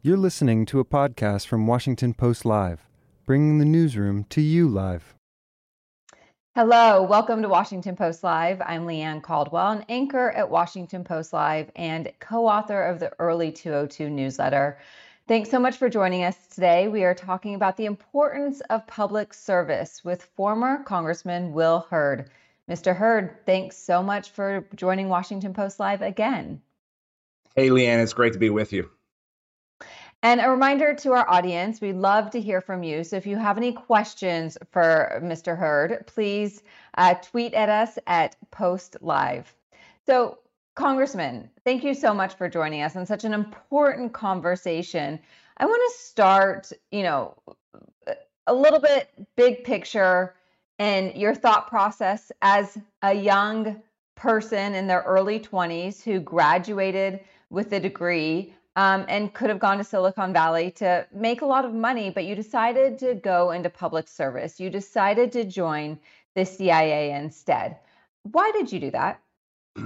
You're listening to a podcast from Washington Post Live, bringing the newsroom to you live. Hello, welcome to Washington Post Live. I'm Leigh Ann Caldwell, an anchor at Washington Post Live and co author of the Early 202 newsletter. Thanks so much for joining us today. We are talking about the importance of public service with former Congressman Will Hurd. Mr. Hurd, thanks so much for joining Washington Post Live again. Hey, Leigh Ann, it's great to be with you. And a reminder to our audience, we'd love to hear from you. So if you have any questions for Mr. Hurd, please uh, tweet at us at Post Live. So, Congressman, thank you so much for joining us on such an important conversation. I want to start, you know, a little bit big picture and your thought process as a young person in their early 20s who graduated with a degree um, and could have gone to Silicon Valley to make a lot of money, but you decided to go into public service. You decided to join the CIA instead. Why did you do that?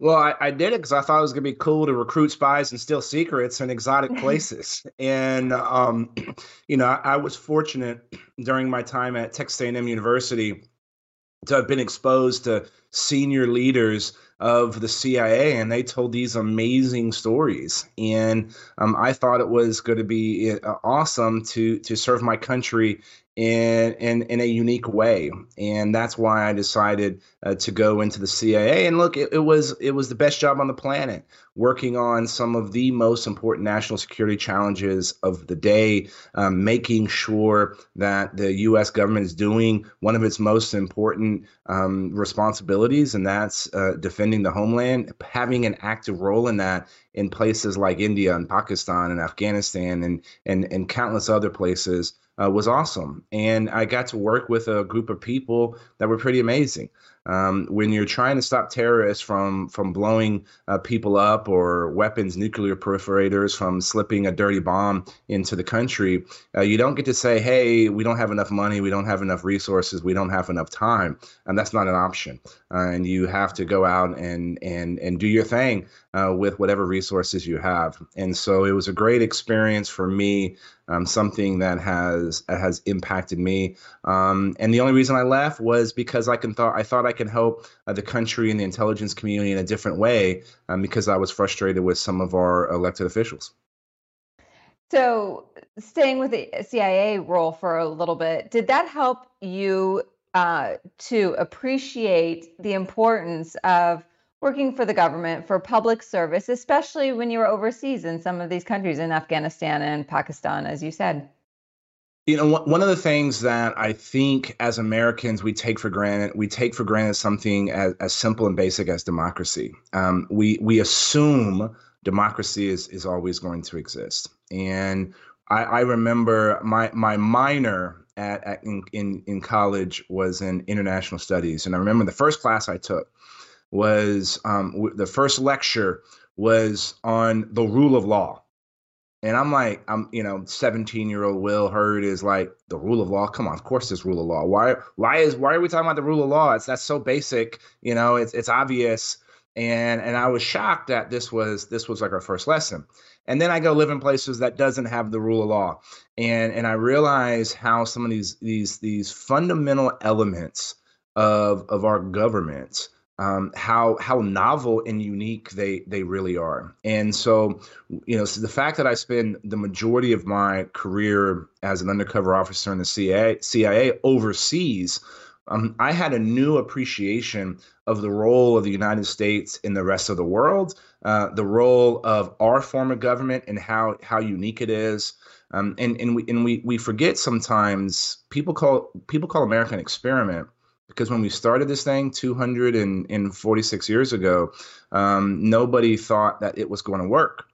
Well, I, I did it because I thought it was going to be cool to recruit spies and steal secrets in exotic places. and, um, you know, I, I was fortunate during my time at Texas A&M University to have been exposed to senior leaders of the CIA, and they told these amazing stories. And um, I thought it was going to be uh, awesome to to serve my country in in in a unique way, and that's why I decided uh, to go into the CIA. And look, it, it, was it was the best job on the planet, working on some of the most important national security challenges of the day, um, making sure that the U.S. government is doing one of its most important um, responsibilities, and that's uh, defending the homeland, having an active role in that in places like India and Pakistan and Afghanistan and and and countless other places uh, was awesome. And I got to work with a group of people that were pretty amazing. Um, when you're trying to stop terrorists from from blowing uh, people up or weapons, nuclear proliferators from slipping a dirty bomb into the country, uh, you don't get to say, "Hey, we don't have enough money, we don't have enough resources, we don't have enough time," and that's not an option. Uh, and you have to go out and and and do your thing uh, with whatever resources you have. And so it was a great experience for me um, something that has has impacted me. Um, and the only reason I left was because I can thought I thought I could help uh, the country and the intelligence community in a different way um, because I was frustrated with some of our elected officials. So, staying with the CIA role for a little bit, did that help you uh, to appreciate the importance of working for the government for public service, especially when you were overseas in some of these countries in Afghanistan and Pakistan, as you said? You know, one of the things that I think as Americans we take for granted, we take for granted something as, as simple and basic as democracy. Um, we we assume democracy is is always going to exist, and I, I remember my my minor at, at in, in in college was in international studies, and I remember the first class I took was um, w- the first lecture was on the rule of law. And I'm like, I'm, you know, 17 year old Will Hurd is like the rule of law. Come on, of course, there's rule of law. Why, why is, why are we talking about the rule of law? It's that's so basic, you know, it's it's obvious. And and I was shocked that this was this was like our first lesson. And then I go live in places that doesn't have the rule of law, and and I realize how some of these these these fundamental elements of of our government um, how how novel and unique they they really are. And so, you know, so the fact that I spend the majority of my career as an undercover officer in the CIA, CIA overseas, um, I had a new appreciation of the role of the United States in the rest of the world, uh, the role of our form of government and how how unique it is. Um, and and we and we we forget sometimes people call people call America an experiment because when we started this thing 246 years ago, um, nobody thought that it was going to work.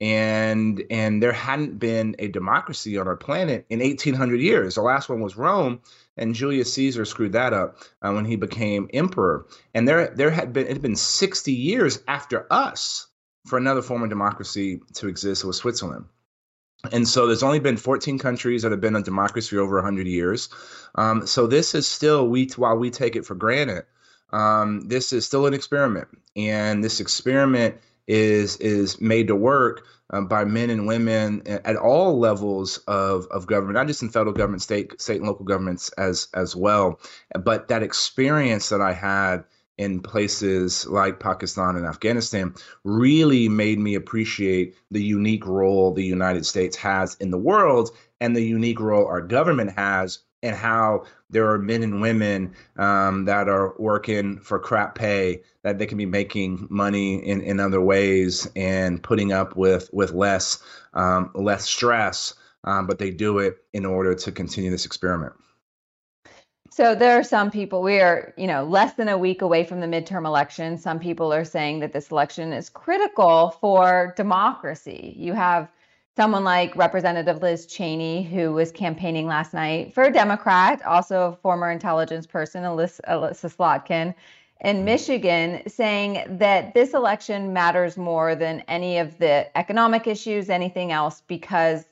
and and there hadn't been a democracy on our planet in 1800 years. The last one was Rome, and Julius Caesar screwed that up uh, when he became emperor. And there there had been it had been 60 years after us for another form of democracy to exist. It was Switzerland. And so there's only been 14 countries that have been a democracy over 100 years. Um, so this is still we while we take it for granted, um, this is still an experiment, and this experiment is is made to work um, by men and women at all levels of, of government, not just in federal government, state state and local governments as as well. But that experience that I had in places like Pakistan and Afghanistan really made me appreciate the unique role the United States has in the world and the unique role our government has and how there are men and women um, that are working for crap pay that they can be making money in, in other ways and putting up with with less um, less stress, um, but they do it in order to continue this experiment. So there are some people we are, you know, less than a week away from the midterm election. Some people are saying that this election is critical for democracy. You have someone like Representative Liz Cheney, who was campaigning last night for a Democrat, also a former intelligence person, Elissa, Elissa Slotkin, in mm-hmm. Michigan, saying that this election matters more than any of the economic issues, anything else, because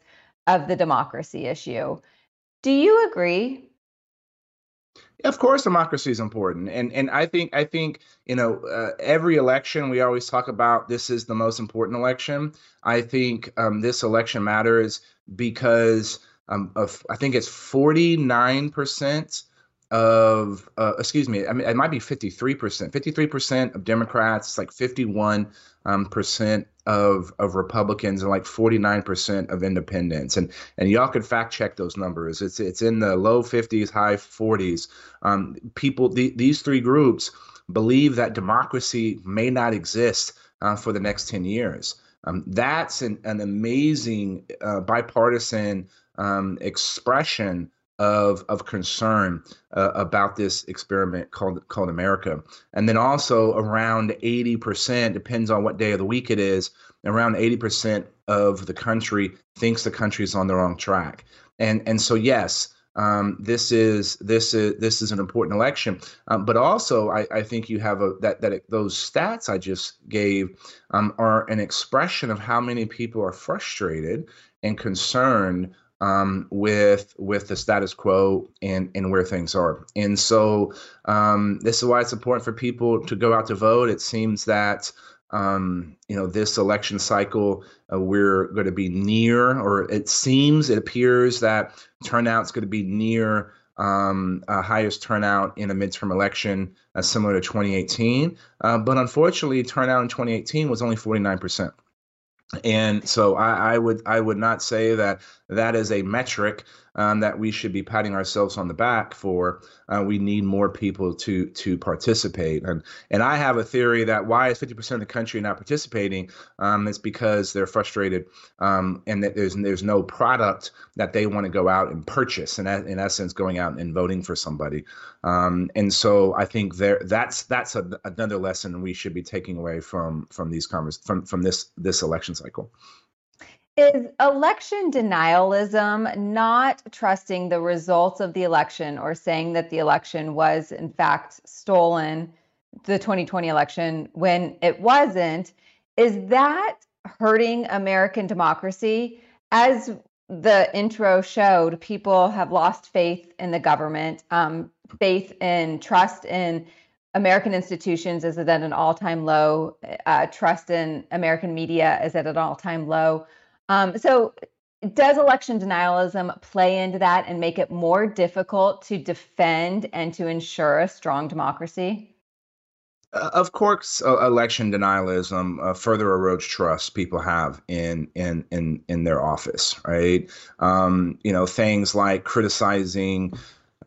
of the democracy issue. Do you agree? Of course, democracy is important, and and I think I think you know uh, every election we always talk about this is the most important election. I think um, this election matters because um, of I think it's forty nine percent of uh, excuse me I mean it might be 53% 53% of democrats it's like 51 um, percent of of republicans and like 49% of independents. And and y'all could fact check those numbers. It's it's in the low 50s high 40s um, people the, these three groups believe that democracy may not exist uh, for the next 10 years. Um, that's an, an amazing uh, bipartisan um, expression of of concern uh, about this experiment called called America. And then also around 80% depends on what day of the week it is, around 80% of the country thinks the country is on the wrong track. And and so yes, um, this is this is this is an important election, um, but also I, I, think you have a that that it, those stats I just gave um, are an expression of how many people are frustrated and concerned um, with with the status quo and and where things are. And so um, this is why it's important for people to go out to vote. It seems that um, you know this election cycle uh, we're going to be near, or it seems, it appears that turnout's going to be near. Um, uh, highest turnout in a midterm election, uh, similar to 2018. Uh, but unfortunately, turnout in 2018 was only 49 percent and so I, I, would I would not say that that is a metric um, that we should be patting ourselves on the back for. Uh, we need more people to to participate, and and I have a theory that why is fifty percent of the country not participating? Um, it's because they're frustrated, um, and that there's there's no product that they want to go out and purchase, and in essence, going out and voting for somebody. Um, and so I think there that's that's a, another lesson we should be taking away from from these convers from from this this election cycle. Is election denialism not trusting the results of the election or saying that the election was, in fact, stolen, the 2020 election, when it wasn't? Is that hurting American democracy? As the intro showed, people have lost faith in the government, um, faith in trust in American institutions is at an all time low, uh, trust in American media is at an all time low. Um, so, does election denialism play into that and make it more difficult to defend and to ensure a strong democracy? Uh, of course, uh, election denialism uh, further erodes trust people have in in in in their office, right? Um, you know, things like criticizing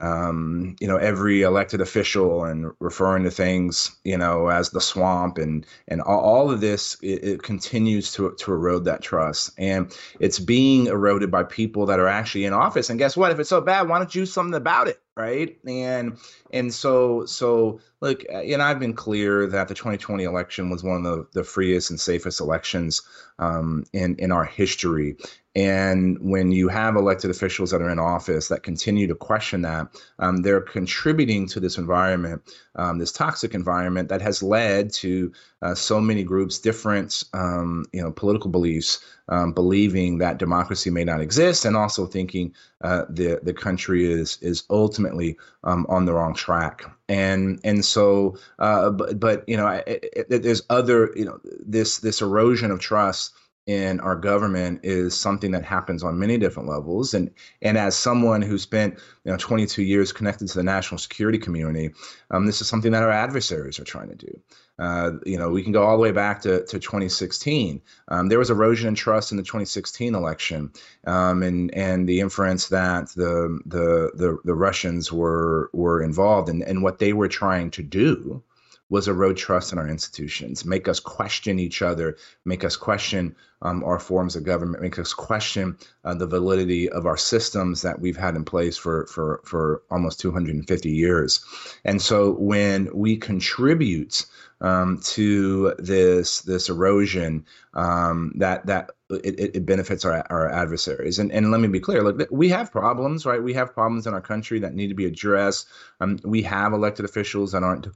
um, you know every elected official and referring to things you know as the swamp and and all, of this it, it, continues to to erode that trust. And it's being eroded by people that are actually in office. And guess what? If it's so bad why don't you do something about it? Right? And and so so look and i've been clear that the 2020 election was one of the, the freest and safest elections um, in in our history and when you have elected officials that are in office that continue to question that, um, they're contributing to this environment, um, this toxic environment that has led to uh, so many groups, different um, you know political beliefs, um, believing that democracy may not exist, and also thinking uh, the the country is is ultimately um, on the wrong track. And and so, uh, but, but you know, there's other you know this this erosion of trust in our government is something that happens on many different levels. And and as someone who spent you know 22 years connected to the national security community um, this is something that our adversaries are trying to do. Uh, you know we can go all the way back to, to 2016 um, there was erosion in trust in the 2016 election um, and and the inference that the the the, the russians were were involved in and what they were trying to do was erode trust in our institutions, make us question each other, make us question um, our forms of government, make us question uh, the validity of our systems that we've had in place for, for, for almost 250 years. And so when we contribute um, to this this erosion um, that that it, it benefits our, our adversaries. And, and let me be clear, look, we have problems, right? We have problems in our country that need to be addressed. Um, we have elected officials that aren't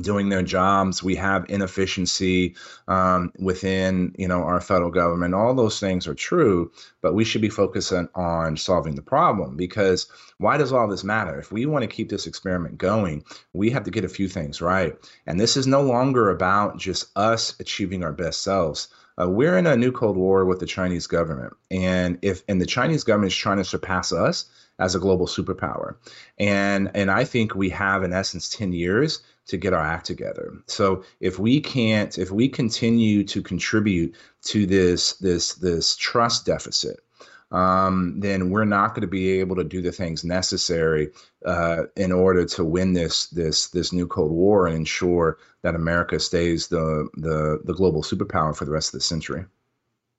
doing their jobs. We have inefficiency um, within, you know, our federal government. All those things are true, but we should be focusing on solving the problem because why does all this matter? If we want to keep this experiment going, we have to get a few things right. And this is no longer about just us achieving our best selves. Uh, we're in a new Cold War with the Chinese government, and if and the Chinese government is trying to surpass us as a global superpower, and and I think we have in essence ten years to get our act together. So if we can't, if we continue to contribute to this this this trust deficit, um, then we're not going to be able to do the things necessary uh, in order to win this this this new Cold War and ensure that America stays the the the global superpower for the rest of the century.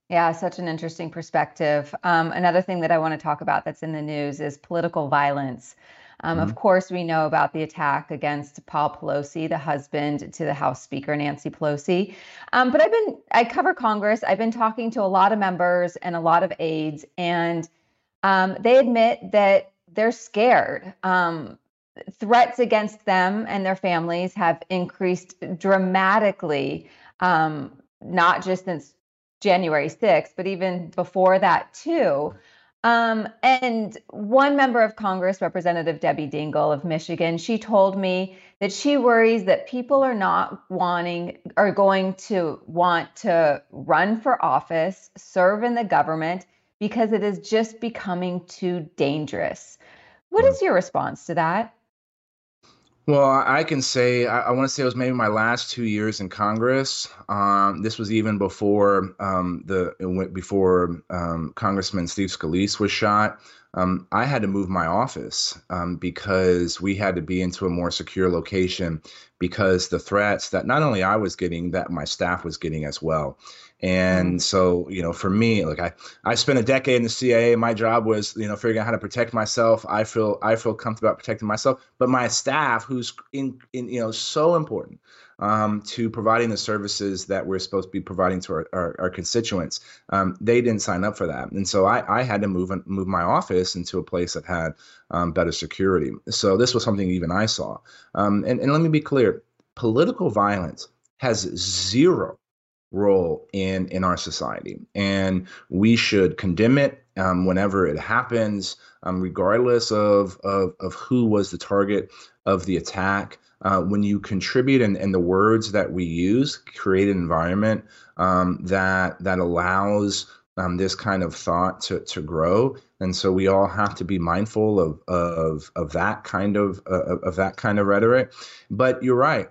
Yeah, such an interesting perspective. Um, another thing that I want to talk about that's in the news is political violence. Um, mm-hmm. Of course, we know about the attack against Paul Pelosi, the husband to the House Speaker Nancy Pelosi. Um, but I've been, I cover Congress. I've been talking to a lot of members and a lot of aides, and um, they admit that they're scared. Um, threats against them and their families have increased dramatically, um, not just since January 6th, but even before that, too. Um, and one member of Congress, Representative Debbie Dingell of Michigan, she told me that she worries that people are not wanting, are going to want to run for office, serve in the government, because it is just becoming too dangerous. What is your response to that? Well, I can say I, I want to say it was maybe my last two years in Congress. Um, this was even before um, the before um, Congressman Steve Scalise was shot. Um, I had to move my office um, because we had to be into a more secure location because the threats that not only I was getting, that my staff was getting as well. And mm. so, you know, for me, like I, I spent a decade in the CIA. My job was, you know, figuring out how to protect myself. I feel, I feel comfortable about protecting myself. But my staff, who's in, in you know, so important um, to providing the services that we're supposed to be providing to our, our, our constituents, um, they didn't sign up for that. And so I, I had to move move my office into a place that had um, better security. So this was something even I saw. Um, and, and let me be clear: political violence has zero role in in our society. And we should condemn it um, whenever it happens um, regardless of, of of who was the target of the attack. Uh, when you contribute and, and the words that we use create an environment um, that that allows um, this kind of thought to, to grow. And so we all have to be mindful of of, of that kind of uh, of that kind of rhetoric. But you're right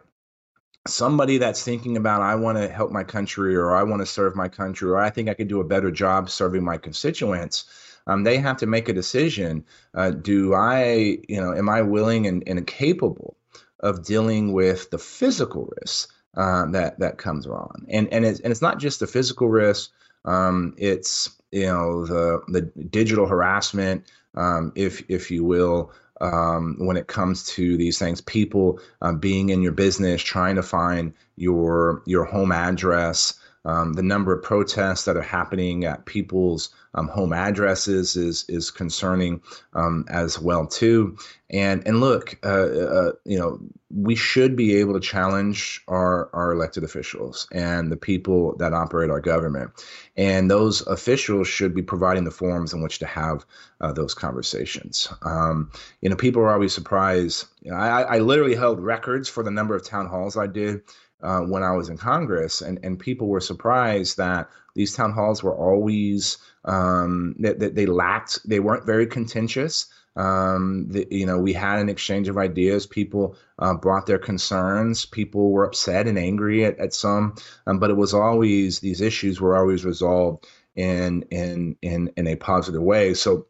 somebody that's thinking about I want to help my country or I want to serve my country or I think I could do a better job serving my constituents, um, they have to make a decision. Uh, do I, you know, am I willing and, and capable of dealing with the physical risks uh, that that comes on? And and it's and it's not just the physical risk. Um, it's you know the the digital harassment, um, if if you will, um, when it comes to these things. People uh, being in your business, trying to find your your home address. Um, the number of protests that are happening at people's um, home addresses is is concerning um, as well too. And and look, uh, uh, you know, we should be able to challenge our our elected officials and the people that operate our government, and those officials should be providing the forums in which to have uh, those conversations. Um, you know, people are always surprised. You know, I, I literally held records for the number of town halls I did. Uh, when I was in Congress, and, and people were surprised that these town halls were always um, that, that they lacked, they weren't very contentious. Um, the, you know, we had an exchange of ideas. People uh, brought their concerns. People were upset and angry at, at some, um, but it was always these issues were always resolved in in in in a positive way. So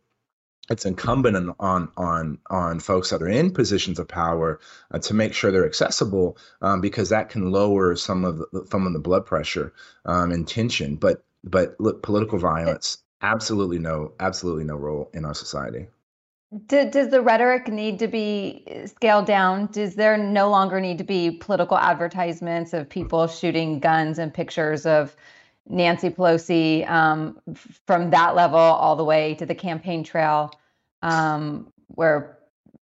it's incumbent on on on, folks that are in positions of power uh, to make sure they're accessible um, because that can lower some of the, some of the blood pressure um, and tension. But but look, political violence absolutely no absolutely no role in our society does the rhetoric need to be scaled down? Does there no longer need to be political advertisements of people shooting guns and pictures of Nancy Pelosi um, from that level all the way to the campaign trail, um, where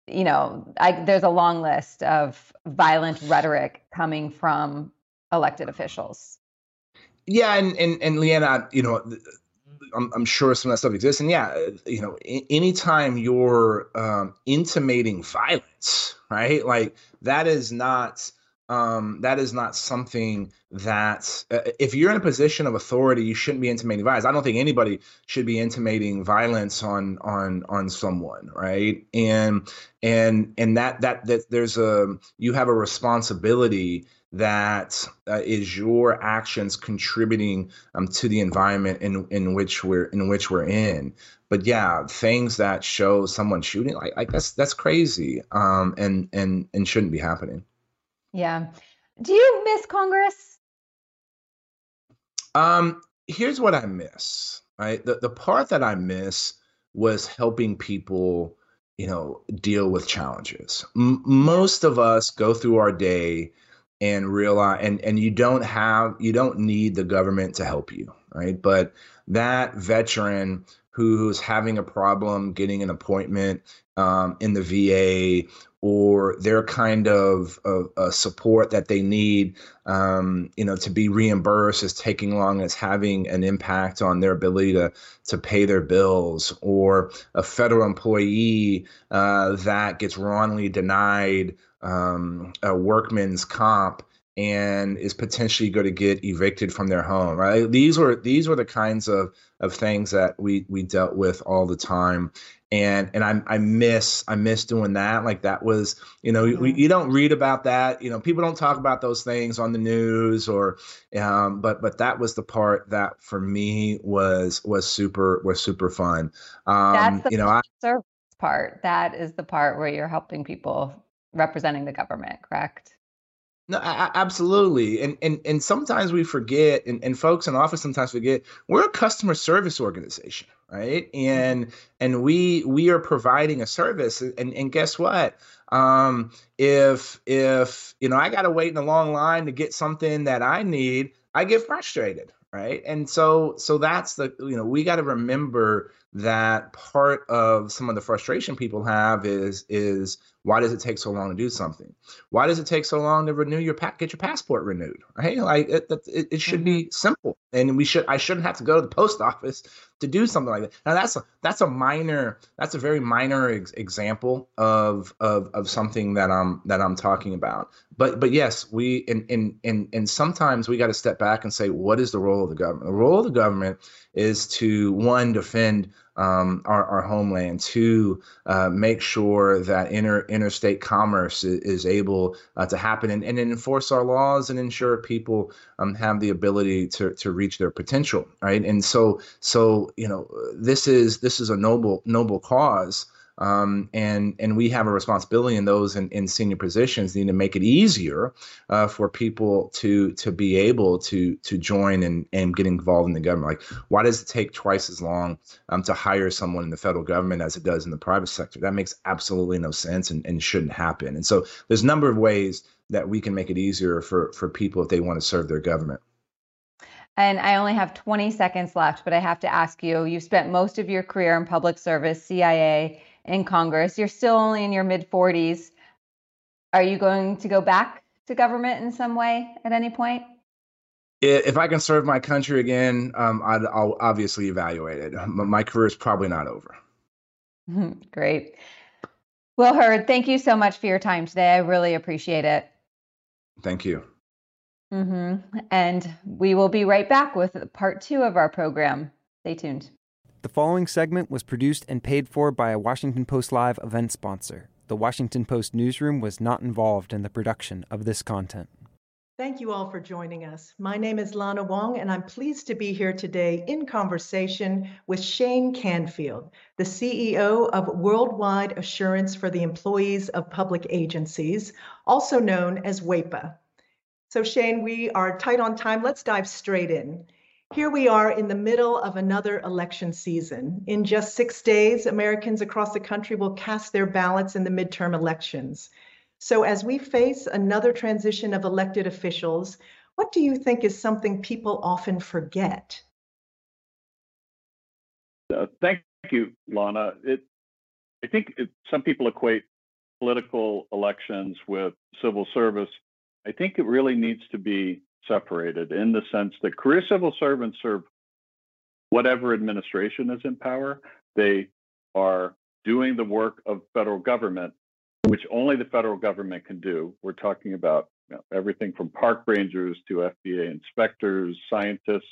you know I, there's a long list of violent rhetoric coming from elected officials. Yeah, and and and Leanna, you know, I'm, I'm, sure some of that stuff exists. And yeah, you know, anytime you're um, intimating violence, right? Like that is not um, that is not something that uh, if you're in a position of authority, you shouldn't be intimating violence. I don't think anybody should be intimating violence on on on someone, right? And and and that that that there's a you have a responsibility that uh, is your actions contributing um, to the environment in in which we're in which we're in but yeah things that show someone shooting like, like that's that's crazy um and and and shouldn't be happening yeah. Do you miss congress? Um here's what i miss right? The, the part that i miss was helping people you know deal with challenges. M- most of us go through our day and realize and and you don't have you don't need the government to help you right? But that veteran who's having a problem getting an appointment um, in the VA or their kind of, of uh, support that they need, um, you know, to be reimbursed is taking long, is having an impact on their ability to to pay their bills, or a federal employee uh, that gets wrongly denied um, a workman's comp and is potentially going to get evicted from their home right these were these were the kinds of of things that we we dealt with all the time and and I, I miss I miss doing that. Like that was you know we, you don't read about that. You know people don't talk about those things on the news or um, but but that was the part that for me was was super was super fun. Um, That's the you know I, service part. That is the part where you're helping people representing the government, correct? No, I, I, absolutely. And and and sometimes we forget, and, and folks in office sometimes forget, we're a customer service organization, right? Mm-hmm. And and we we are providing a service. And and guess what? Um, if if you know I gotta wait in a long line to get something that I need, I get frustrated, right? And so so that's the you know, we gotta remember that part of some of the frustration people have is is why does it take so long to do something? Why does it take so long to renew your pa- get your passport renewed right? Like it, it, it should be mm-hmm. simple. And we should i shouldn't have to go to the post office to do something like that. Now that's a that's a minor that's a very minor ex- example of of of something that i'm that i'm talking about. But but yes we and and and, and sometimes we got to step back and say what is the role of the government? The role of the government is to one defend um, our, our, homeland, to uh, make sure that inter, interstate commerce is, is able uh, to happen and, and enforce our laws and ensure people um, have the ability to, to reach their potential, right? And so, so you know, this is this is a noble noble cause. Um, and and we have a responsibility in those in, in senior positions need to make it easier uh, for people to to be able to to join and, and get involved in the government. Like, why does it take twice as long um, to hire someone in the federal government as it does in the private sector? That makes absolutely no sense and, and shouldn't happen. And so there's a number of ways that we can make it easier for for people if they want to serve their government. And I only have 20 seconds left, but I have to ask you, you spent most of your career in public service, CIA, in Congress. You're still only in your mid 40s. Are you going to go back to government in some way at any point? If I can serve my country again, um, i will obviously evaluate it. My career is probably not over. Great. Will Hurd, thank you so much for your time today. I really appreciate it. Thank you. Mm-hmm. And we will be right back with part two of our program. Stay tuned. The following segment was produced and paid for by a Washington Post Live event sponsor. The Washington Post newsroom was not involved in the production of this content. Thank you all for joining us. My name is Lana Wong, and I'm pleased to be here today in conversation with Shane Canfield, the CEO of Worldwide Assurance for the Employees of Public Agencies, also known as WAEPA. So, Shane, we are tight on time. Let's dive straight in. Here we are in the middle of another election season. In just six days, Americans across the country will cast their ballots in the midterm elections. So, as we face another transition of elected officials, what do you think is something people often forget? Uh, thank you, Lana. It, I think it, some people equate political elections with civil service. I think it really needs to be separated in the sense that career civil servants serve whatever administration is in power. They are doing the work of federal government, which only the federal government can do. We're talking about you know, everything from park rangers to FDA inspectors, scientists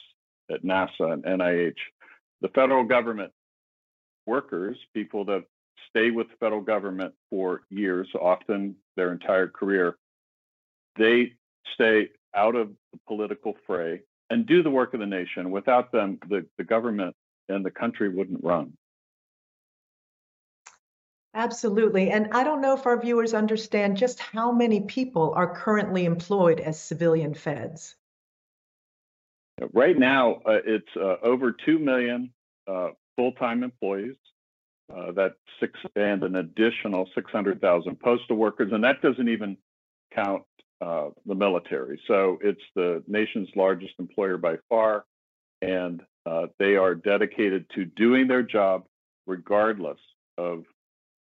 at NASA and NIH. The federal government workers, people that stay with the federal government for years, often their entire career, they stay out of the political fray and do the work of the nation. Without them, the, the government and the country wouldn't run. Absolutely. And I don't know if our viewers understand just how many people are currently employed as civilian feds. Right now, uh, it's uh, over 2 million uh, full time employees. Uh, that six and an additional 600,000 postal workers, and that doesn't even count uh, the military. So it's the nation's largest employer by far, and uh, they are dedicated to doing their job regardless of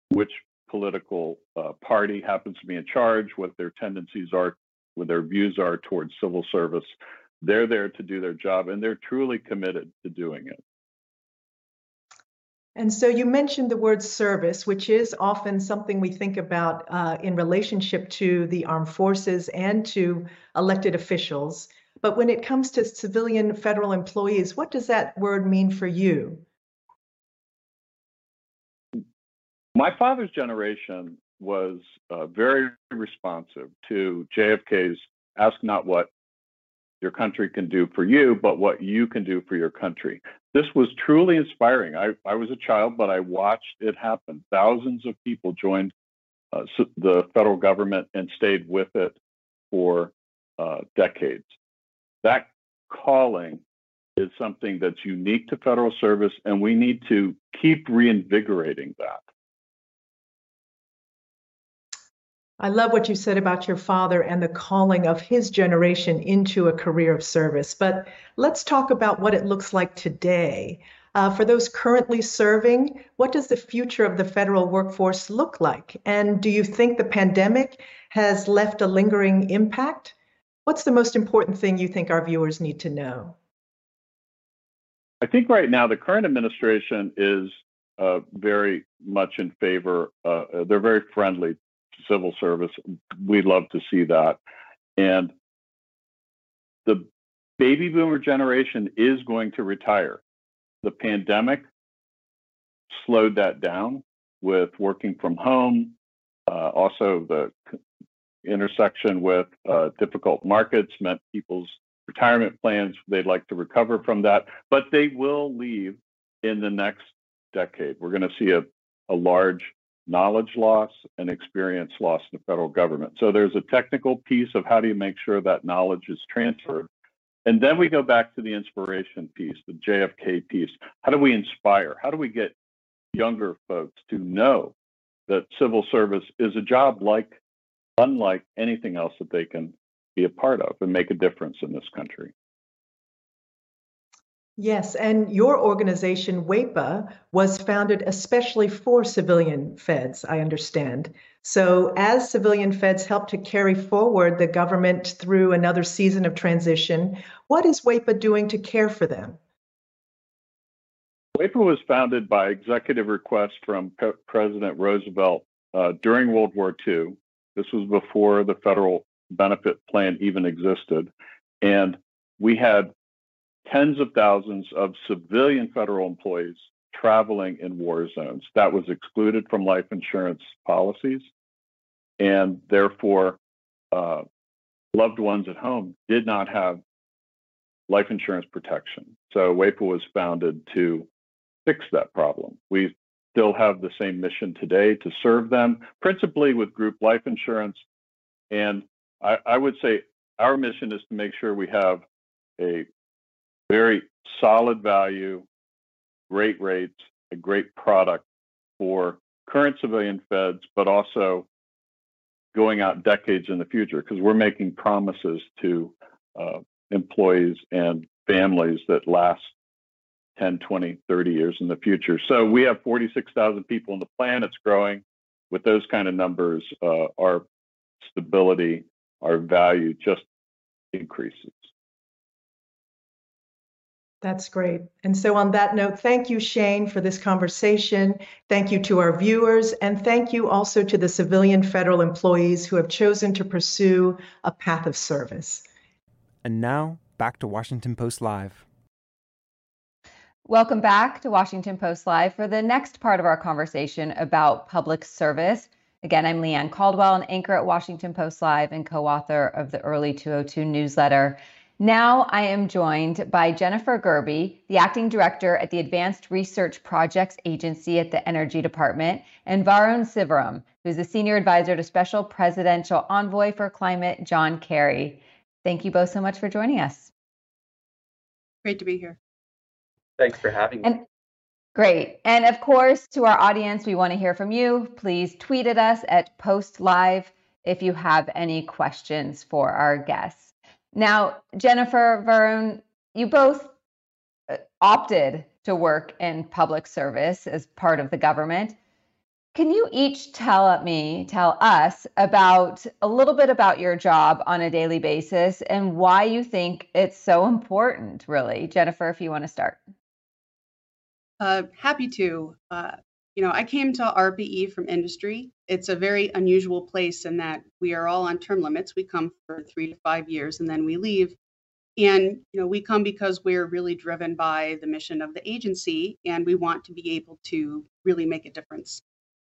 which political uh, party happens to be in charge, what their tendencies are, what their views are towards civil service. They're there to do their job, and they're truly committed to doing it. And so you mentioned the word service, which is often something we think about uh, in relationship to the armed forces and to elected officials. But when it comes to civilian federal employees, what does that word mean for you? My father's generation was uh, very responsive to JFK's ask not what your country can do for you, but what you can do for your country this was truly inspiring. I, I was a child, but I watched it happen. Thousands of people joined uh, the federal government and stayed with it for uh, decades. That calling is something that's unique to federal service, and we need to keep reinvigorating that. I love what you said about your father and the calling of his generation into a career of service. But let's talk about what it looks like today. Uh, for those currently serving, what does the future of the federal workforce look like? And do you think the pandemic has left a lingering impact? What's the most important thing you think our viewers need to know? I think right now the current administration is uh, very much in favor. Uh, they're very friendly civil service. We'd love to see that. And the baby boomer generation is going to retire. The pandemic slowed that down with working from home, uh, also the intersection with uh, difficult markets meant people's retirement plans, they'd like to recover from that, but they will leave in the next decade. We're going to see a, a large knowledge loss and experience loss in the federal government. So there's a technical piece of how do you make sure that knowledge is transferred. And then we go back to the inspiration piece, the JFK piece. How do we inspire? How do we get younger folks to know that civil service is a job like unlike anything else that they can be a part of and make a difference in this country. Yes, and your organization, WAEPA, was founded especially for civilian feds, I understand. So, as civilian feds help to carry forward the government through another season of transition, what is WAEPA doing to care for them? WAEPA was founded by executive request from P- President Roosevelt uh, during World War II. This was before the federal benefit plan even existed. And we had tens of thousands of civilian federal employees traveling in war zones. That was excluded from life insurance policies. And therefore, uh, loved ones at home did not have life insurance protection. So WAEPA was founded to fix that problem. We still have the same mission today to serve them, principally with group life insurance. And I, I would say our mission is to make sure we have a very solid value, great rates, a great product for current civilian feds, but also going out decades in the future because we're making promises to uh, employees and families that last 10, 20, 30 years in the future. So we have 46,000 people in the plan. It's growing. With those kind of numbers, uh, our stability, our value just increases. That's great. And so, on that note, thank you, Shane, for this conversation. Thank you to our viewers. And thank you also to the civilian federal employees who have chosen to pursue a path of service. And now, back to Washington Post Live. Welcome back to Washington Post Live for the next part of our conversation about public service. Again, I'm Leigh Ann Caldwell, an anchor at Washington Post Live and co author of the Early 202 newsletter. Now I am joined by Jennifer Gerbi, the acting director at the Advanced Research Projects Agency at the Energy Department, and Varun Sivaram, who's the senior advisor to Special Presidential Envoy for Climate, John Kerry. Thank you both so much for joining us. Great to be here. Thanks for having me. And great. And of course, to our audience, we want to hear from you. Please tweet at us at Post Live if you have any questions for our guests. Now, Jennifer, Varun, you both uh, opted to work in public service as part of the government. Can you each tell me, tell us about a little bit about your job on a daily basis and why you think it's so important, really? Jennifer, if you want to start. Uh, happy to. Uh, you know, I came to ARPA-E from industry. It's a very unusual place in that we are all on term limits. We come for three to five years and then we leave. And, you know, we come because we're really driven by the mission of the agency and we want to be able to really make a difference.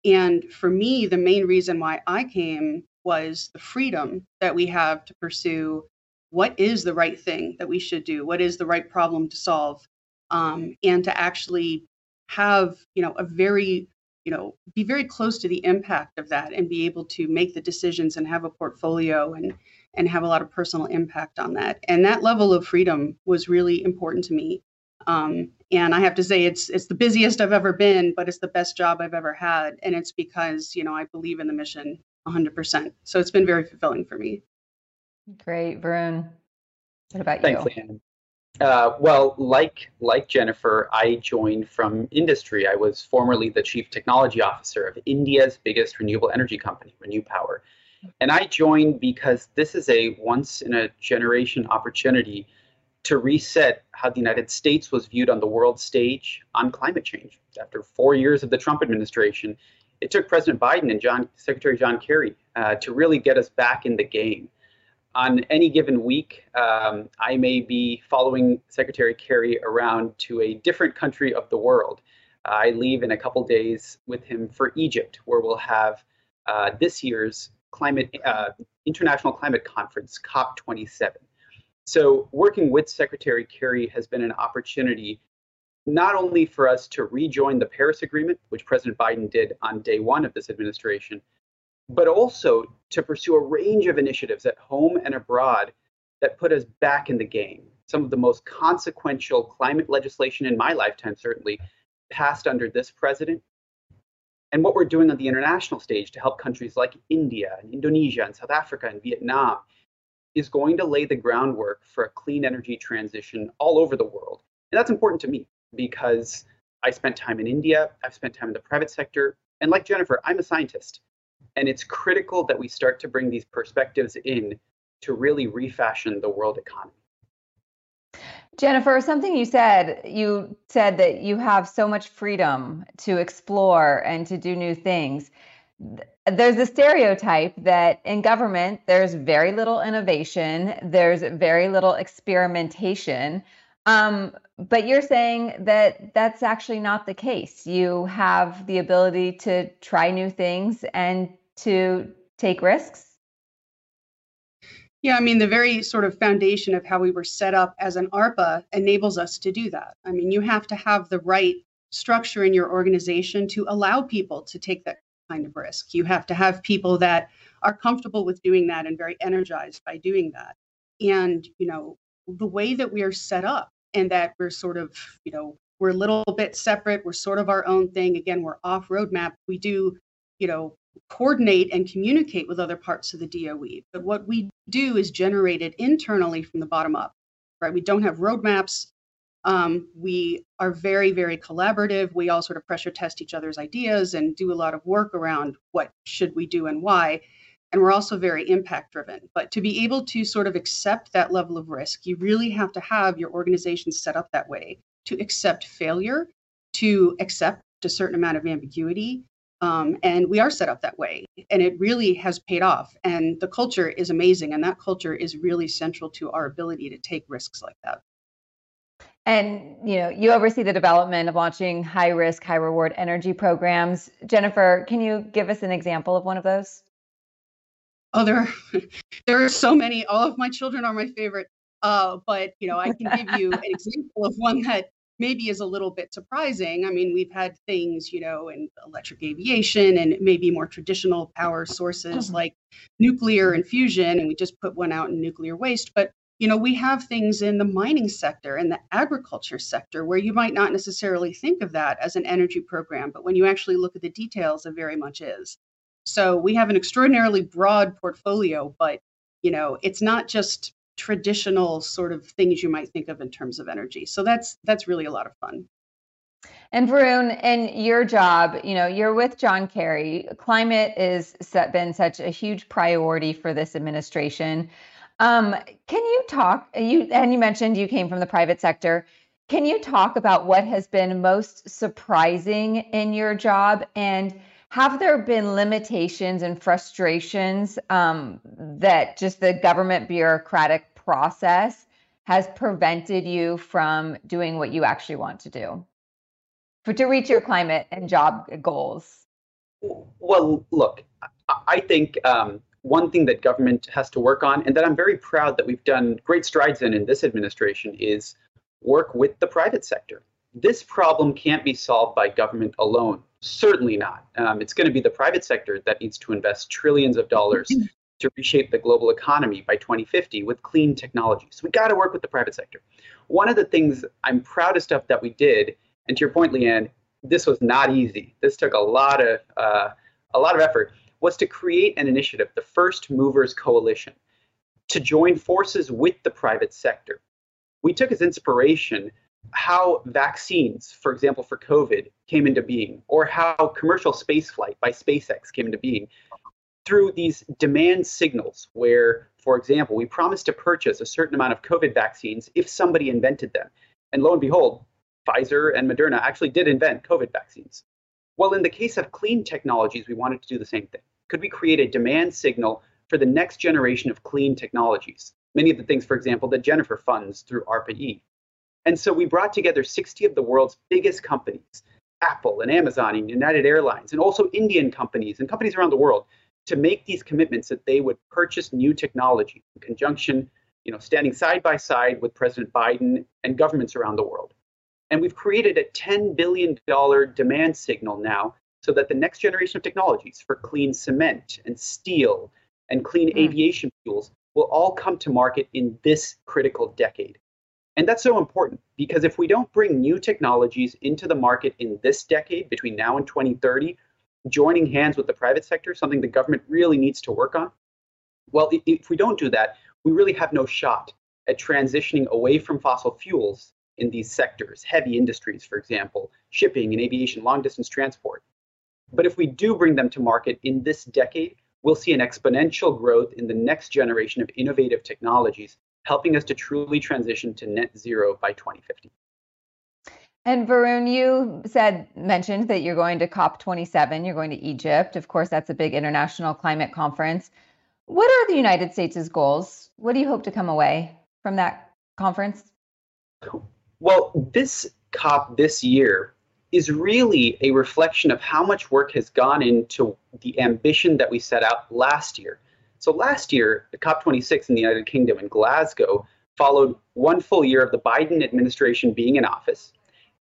And for me, the main reason why I came was the freedom that we have to pursue what is the right thing that we should do, what is the right problem to solve, um, and to actually have you know a very you know be very close to the impact of that and be able to make the decisions and have a portfolio and and have a lot of personal impact on that. And that level of freedom was really important to me. Um, and i have to say it's it's the busiest i've ever been but it's the best job i've ever had. And it's because you know i believe in the mission 100% so it's been very fulfilling for me. Great varun. What about Thanks, you? Leigh Ann. Uh, well, like like Jennifer, I joined from industry. I was formerly the chief technology officer of India's biggest renewable energy company, Renew Power, and I joined because this is a once in a generation opportunity to reset how the United States was viewed on the world stage on climate change. After four years of the Trump administration, it took President Biden and John Secretary John Kerry uh, to really get us back in the game on any given week, um, I may be following Secretary Kerry around to a different country of the world. I leave in a couple days with him for Egypt, where we'll have uh, this year's climate uh, international climate conference, COP27. So working with Secretary Kerry has been an opportunity not only for us to rejoin the Paris Agreement, which President Biden did on day one of this administration, but also to pursue a range of initiatives at home and abroad that put us back in the game. Some of the most consequential climate legislation in my lifetime, certainly, passed under this president. And what we're doing on the international stage to help countries like India and Indonesia and South Africa and Vietnam is going to lay the groundwork for a clean energy transition all over the world. And that's important to me because I spent time in India, I've spent time in the private sector, and like Jennifer, I'm a scientist. And it's critical that we start to bring these perspectives in to really refashion the world economy. Jennifer, something you said, you said that you have so much freedom to explore and to do new things. There's a stereotype that in government, there's very little innovation, there's very little experimentation. Um, but you're saying that that's actually not the case. You have the ability to try new things and to take risks. Yeah, I mean, the very sort of foundation of how we were set up as an ARPA enables us to do that. I mean, you have to have the right structure in your organization to allow people to take that kind of risk. You have to have people that are comfortable with doing that and very energized by doing that. And, you know, the way that we are set up and that we're sort of, you know, we're a little bit separate, we're sort of our own thing. Again, we're off roadmap. We do, you know, coordinate and communicate with other parts of the DOE. But what we do is generate it internally from the bottom up, right? We don't have roadmaps. Um, we are very, very collaborative. We all sort of pressure test each other's ideas and do a lot of work around what should we do and why. And we're also very impact driven. But to be able to sort of accept that level of risk, you really have to have your organization set up that way to accept failure, to accept a certain amount of ambiguity, um, and we are set up that way. And it really has paid off. And the culture is amazing. And that culture is really central to our ability to take risks like that. And you know, you oversee the development of launching high risk, high reward energy programs. Jennifer, can you give us an example of one of those? Oh, there are, there are so many. All of my children are my favorite. Uh, but you know, I can give you an example of one that maybe is a little bit surprising. I mean, we've had things, you know, in electric aviation and maybe more traditional power sources mm-hmm. like nuclear and fusion, and we just put one out in nuclear waste. But you know, we have things in the mining sector and the agriculture sector where you might not necessarily think of that as an energy program, but when you actually look at the details, it very much is. So we have an extraordinarily broad portfolio, but you know, it's not just traditional sort of things you might think of in terms of energy. So that's that's really a lot of fun. And Varun, in your job, you know, you're with John Kerry. Climate is set, been such a huge priority for this administration. Um, can you talk? You and you mentioned you came from the private sector. Can you talk about what has been most surprising in your job and have there been limitations and frustrations um, that just the government bureaucratic process has prevented you from doing what you actually want to do for to reach your climate and job goals? Well, look, I think um, one thing that government has to work on, and that I'm very proud that we've done great strides in in this administration, is work with the private sector. This problem can't be solved by government alone. Certainly not. Um, it's going to be the private sector that needs to invest trillions of dollars to reshape the global economy by 2050 with clean technology. So we got to work with the private sector. One of the things I'm proudest of that we did, and to your point, Leigh Ann, this was not easy. This took a lot of uh, a lot of effort. Was to create an initiative, the First Movers Coalition, to join forces with the private sector. We took as inspiration how vaccines, for example, for COVID, came into being, or how commercial spaceflight by SpaceX came into being, through these demand signals where, for example, we promised to purchase a certain amount of COVID vaccines if somebody invented them. And lo and behold, Pfizer and Moderna actually did invent COVID vaccines. Well, in the case of clean technologies, we wanted to do the same thing. Could we create a demand signal for the next generation of clean technologies? Many of the things, for example, that Jennifer funds through ARPA-E. And so we brought together 60 of the world's biggest companies Apple and Amazon and United Airlines, and also Indian companies and companies around the world to make these commitments that they would purchase new technology in conjunction, you know, standing side by side with President Biden and governments around the world. And we've created a $10 billion demand signal now so that the next generation of technologies for clean cement and steel and clean mm. aviation fuels will all come to market in this critical decade. And that's so important because if we don't bring new technologies into the market in this decade, between now and 2030, joining hands with the private sector, something the government really needs to work on, well, if we don't do that, we really have no shot at transitioning away from fossil fuels in these sectors, heavy industries, for example, shipping and aviation, long distance transport. But if we do bring them to market in this decade, we'll see an exponential growth in the next generation of innovative technologies, helping us to truly transition to net zero by 2050. And Varun, you said mentioned that you're going to COP27, you're going to Egypt. Of course, that's a big international climate conference. What are the United States' goals? What do you hope to come away from that conference? Well, this COP this year is really a reflection of how much work has gone into the ambition that we set out last year. So last year, the COP26 in the United Kingdom in Glasgow followed one full year of the Biden administration being in office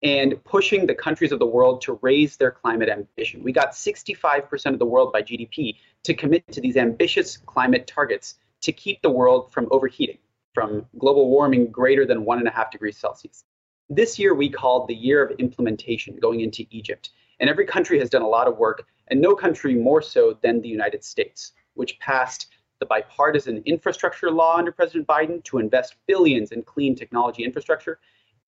and pushing the countries of the world to raise their climate ambition. We got 65% of the world by GDP to commit to these ambitious climate targets to keep the world from overheating, from global warming greater than one and a half degrees Celsius. This year we called the year of implementation going into Egypt. And every country has done a lot of work, and no country more so than the United States, which passed the bipartisan infrastructure law under President Biden to invest billions in clean technology infrastructure,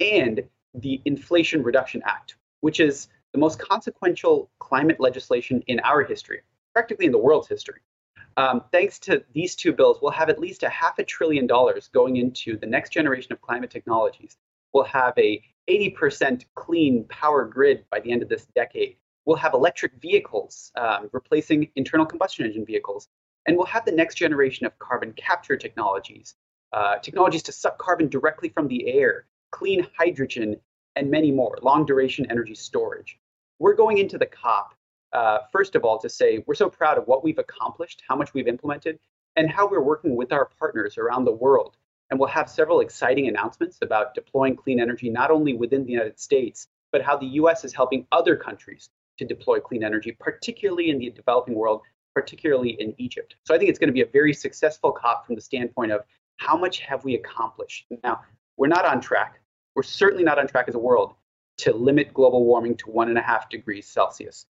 and the Inflation Reduction Act, which is the most consequential climate legislation in our history, practically in the world's history. Um, thanks to these two bills, we'll have at least a half a trillion dollars going into the next generation of climate technologies We'll have a 80% clean power grid by the end of this decade. We'll have electric vehicles um, replacing internal combustion engine vehicles. And we'll have the next generation of carbon capture technologies, uh, technologies to suck carbon directly from the air, clean hydrogen, and many more, long duration energy storage. We're going into the COP, uh, first of all, to say we're so proud of what we've accomplished, how much we've implemented, and how we're working with our partners around the world and we'll have several exciting announcements about deploying clean energy, not only within the United States, but how the US is helping other countries to deploy clean energy, particularly in the developing world, particularly in Egypt. So I think it's going to be a very successful COP from the standpoint of how much have we accomplished? Now, we're not on track. We're certainly not on track as a world to limit global warming to one and a half degrees Celsius.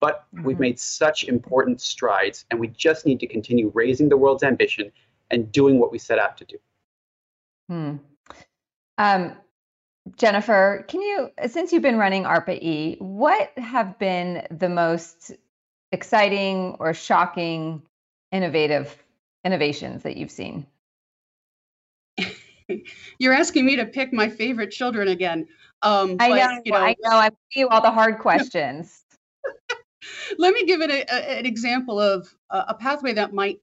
But mm-hmm. we've made such important strides, and we just need to continue raising the world's ambition and doing what we set out to do. Hmm. Um, Jennifer, can you, since you've been running ARPA-E, what have been the most exciting or shocking, innovative innovations that you've seen? You're asking me to pick my favorite children again. Um, I but, know, you know, I know. I'm you all the hard questions. Let me give it a, a, an example of a, a pathway that might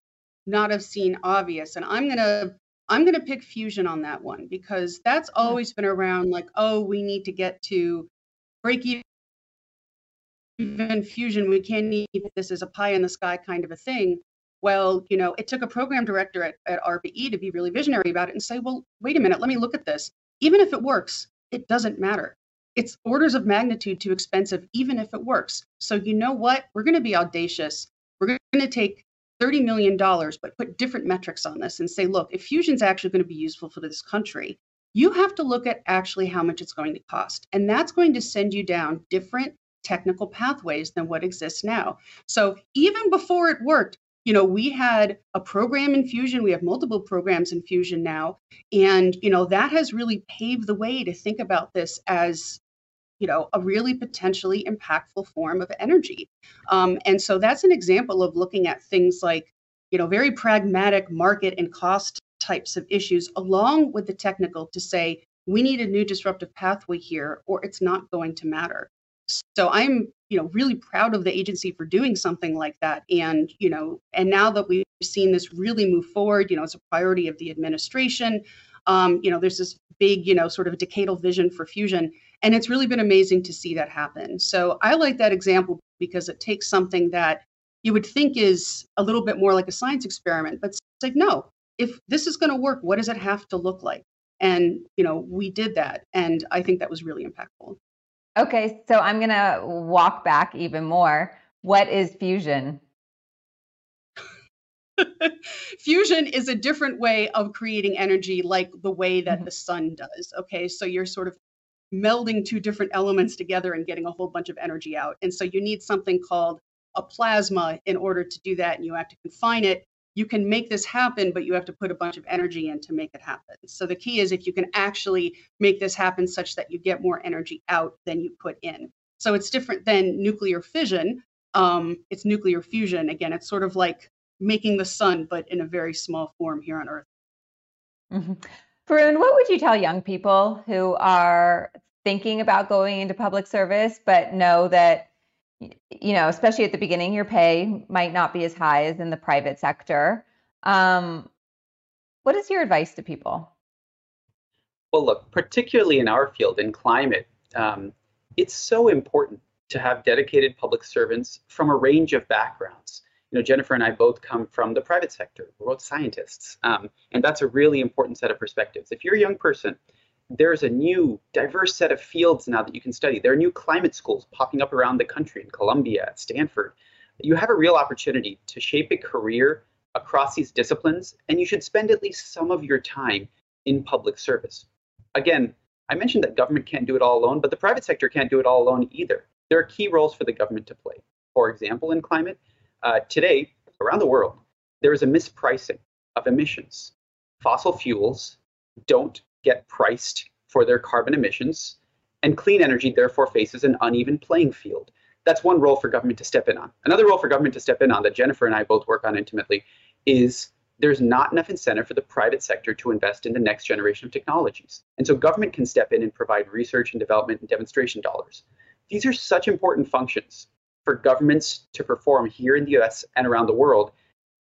not have seemed obvious, and I'm going to I'm going to pick fusion on that one because that's hmm. always been around like, oh, we need to get to break even fusion. We can't even, this is a pie in the sky kind of a thing. Well, you know, it took a program director at, at ARPA-E to be really visionary about it and say, well, wait a minute, let me look at this. Even if it works, it doesn't matter. It's orders of magnitude too expensive, even if it works. So, you know what? We're going to be audacious. We're going to take $30 million, but put different metrics on this and say, look, if fusion's actually going to be useful for this country, you have to look at actually how much it's going to cost. And that's going to send you down different technical pathways than what exists now. So even before it worked, you know, we had a program in Fusion, we have multiple programs in Fusion now, and you know, that has really paved the way to think about this as you know a really potentially impactful form of energy. Um, and so that's an example of looking at things like you know very pragmatic market and cost types of issues along with the technical to say we need a new disruptive pathway here or it's not going to matter. So i'm you know really proud of the agency for doing something like that. And you know and now that we've seen this really move forward you know it's a priority of the administration um, you know there's this big you know sort of decadal vision for fusion And it's really been amazing to see that happen. So I like that example because it takes something that you would think is a little bit more like a science experiment, but it's like, no, if this is going to work, what does it have to look like? And, you know, we did that. And I think that was really impactful. Okay. So I'm going to walk back even more. What is fusion? fusion is a different way of creating energy like the way that mm-hmm. the sun does okay so you're sort of melding two different elements together and getting a whole bunch of energy out. And so you need something called a plasma in order to do that and you have to confine it. You can make this happen but you have to put a bunch of energy in to make it happen. So the key is if you can actually make this happen such that you get more energy out than you put in. So it's different than nuclear fission. Um, it's nuclear fusion. Again it's sort of like making the sun, but in a very small form here on Earth. Mm-hmm. Varun, what would you tell young people who are thinking about going into public service, but know that, you know, especially at the beginning, your pay might not be as high as in the private sector? Um, what is your advice to people? Well, look, particularly in our field, in climate, um, it's so important to have dedicated public servants from a range of backgrounds you know, Jennifer and I both come from the private sector. We're both scientists. Um, and that's a really important set of perspectives. If you're a young person, there's a new diverse set of fields now that you can study. There are new climate schools popping up around the country in Columbia, at Stanford. You have a real opportunity to shape a career across these disciplines, and you should spend at least some of your time in public service. Again, I mentioned that government can't do it all alone, but the private sector can't do it all alone either. There are key roles for the government to play. For example, in climate, uh, today, around the world, there is a mispricing of emissions. Fossil fuels don't get priced for their carbon emissions, and clean energy therefore faces an uneven playing field. That's one role for government to step in on. Another role for government to step in on that Jennifer and I both work on intimately is there's not enough incentive for the private sector to invest in the next generation of technologies. And so government can step in and provide research and development and demonstration dollars. These are such important functions for governments to perform here in the US and around the world.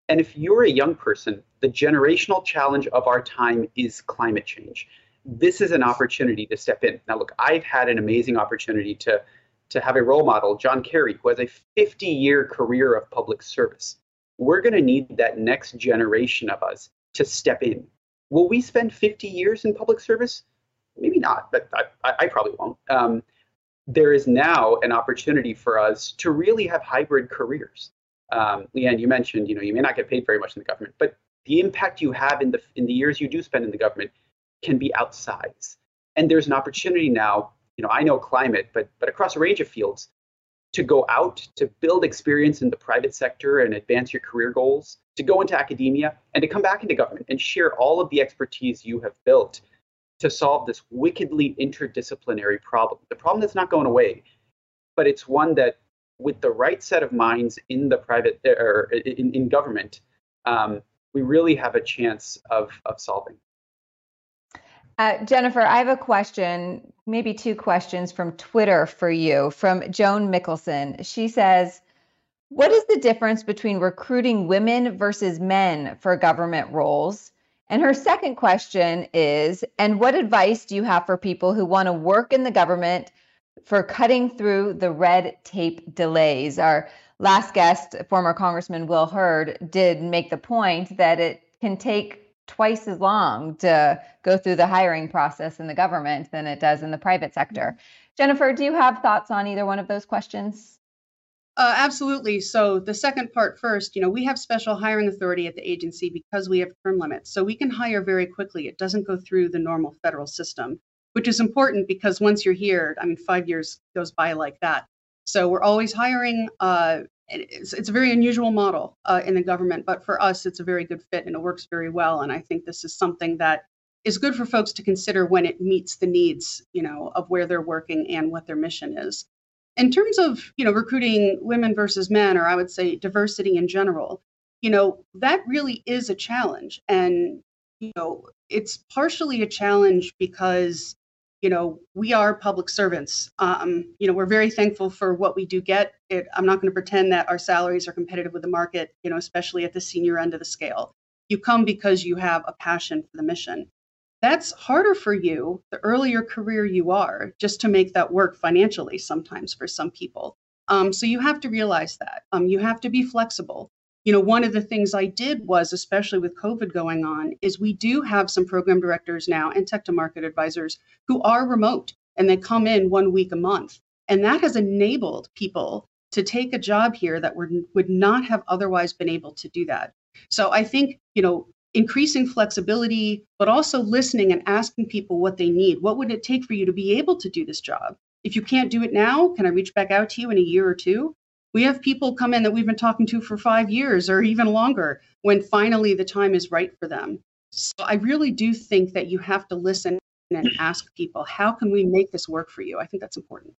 And if you're a young person, the generational challenge of our time is climate change. This is an opportunity to step in. Now, look, I've had an amazing opportunity to, to have a role model, John Kerry, who has a 50 year career of public service. We're going to need that next generation of us to step in. Will we spend 50 years in public service? Maybe not, but I, I probably won't. Um, there is now an opportunity for us to really have hybrid careers. Um, Leigh Ann, you mentioned, you know, you may not get paid very much in the government, but the impact you have in the in the years you do spend in the government can be outsized. And there's an opportunity now, you know, I know climate, but but across a range of fields, to go out to build experience in the private sector and advance your career goals, to go into academia and to come back into government and share all of the expertise you have built to solve this wickedly interdisciplinary problem. The problem that's not going away, but it's one that, with the right set of minds in the private or in, in government, um, we really have a chance of of solving. Uh, Jennifer, I have a question, maybe two questions from Twitter for you from Joan Mickelson. She says, What is the difference between recruiting women versus men for government roles? And her second question is And what advice do you have for people who want to work in the government for cutting through the red tape delays? Our last guest, former Congressman Will Hurd, did make the point that it can take twice as long to go through the hiring process in the government than it does in the private sector. Jennifer, do you have thoughts on either one of those questions? Uh, absolutely. So the second part first, you know, we have special hiring authority at the agency because we have term limits. So we can hire very quickly. It doesn't go through the normal federal system, which is important because once you're here, I mean, five years goes by like that. So we're always hiring. Uh, it's, it's a very unusual model uh, in the government, but for us, it's a very good fit and it works very well. And I think this is something that is good for folks to consider when it meets the needs, you know, of where they're working and what their mission is in terms of you know recruiting women versus men or i would say diversity in general you know that really is a challenge. And you know it's partially a challenge because you know we are public servants. Um, you know we're very thankful for what we do get. It, i'm not going to pretend that our salaries are competitive with the market you know especially at the senior end of the scale. You come because you have a passion for the mission that's harder for you the earlier career you are, just to make that work financially sometimes for some people. Um, so you have to realize that. Um, you have to be flexible. You know, one of the things I did was, especially with COVID going on, is we do have some program directors now and tech to market advisors who are remote and they come in one week a month. And that has enabled people to take a job here that would, would not have otherwise been able to do that. So I think, you know, increasing flexibility, but also listening and asking people what they need. What would it take for you to be able to do this job? If you can't do it now, can I reach back out to you in a year or two? We have people come in that we've been talking to for five years or even longer when finally the time is right for them. So I really do think that you have to listen and ask people, how can we make this work for you? I think that's important.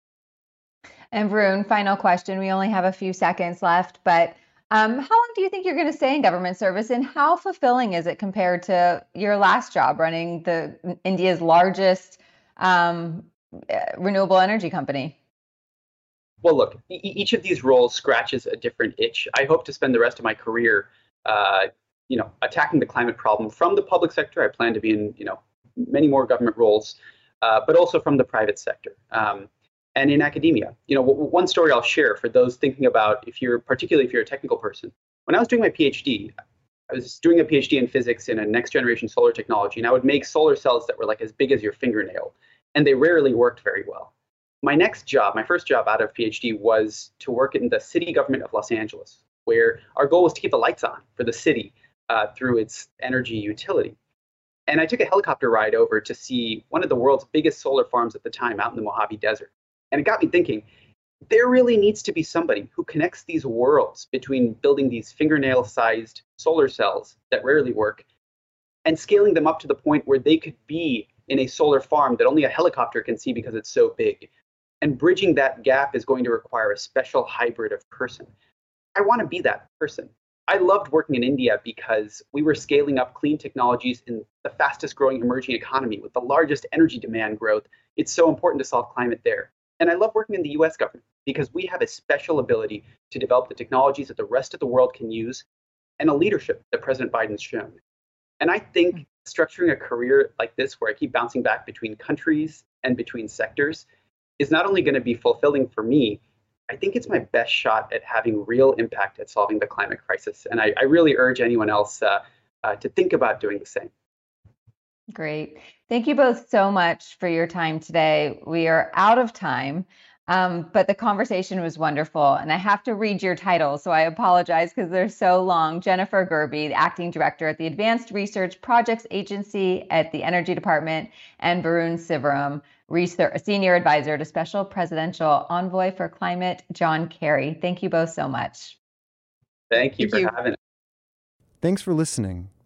And Varun, final question. We only have a few seconds left, but um, how long do you think you're going to stay in government service, and how fulfilling is it compared to your last job running the India's largest um, eh, renewable energy company? Well, look, e- each of these roles scratches a different itch. I hope to spend the rest of my career, uh, you know, attacking the climate problem from the public sector. I plan to be in, you know, many more government roles, uh, but also from the private sector. Um, and in academia. You know, w- one story I'll share for those thinking about if you're particularly if you're a technical person. When I was doing my PhD, I was doing a PhD in physics in a next generation solar technology, and I would make solar cells that were like as big as your fingernail, and they rarely worked very well. My next job, my first job out of PhD, was to work in the city government of Los Angeles, where our goal was to keep the lights on for the city uh, through its energy utility. And I took a helicopter ride over to see one of the world's biggest solar farms at the time out in the Mojave Desert. And it got me thinking there really needs to be somebody who connects these worlds between building these fingernail sized solar cells that rarely work and scaling them up to the point where they could be in a solar farm that only a helicopter can see because it's so big. And bridging that gap is going to require a special hybrid of person. I want to be that person. I loved working in India because we were scaling up clean technologies in the fastest growing emerging economy with the largest energy demand growth. It's so important to solve climate there. And I love working in the US government because we have a special ability to develop the technologies that the rest of the world can use and a leadership that President Biden's shown. And I think hmm. structuring a career like this, where I keep bouncing back between countries and between sectors, is not only going to be fulfilling for me, I think it's my best shot at having real impact at solving the climate crisis. And I, I really urge anyone else uh, uh, to think about doing the same. Great. Thank you both so much for your time today. We are out of time, um, but the conversation was wonderful. And I have to read your titles, so I apologize because they're so long. Jennifer Gerbi, the acting director at the Advanced Research Projects Agency at the Energy Department, and Varun Sivaram, research, senior advisor to Special Presidential Envoy for Climate, John Kerry. Thank you both so much. Thank you Thank for you. having us. Thanks for listening.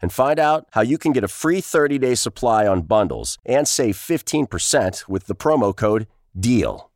and find out how you can get a free 30 day supply on bundles and save 15% with the promo code DEAL.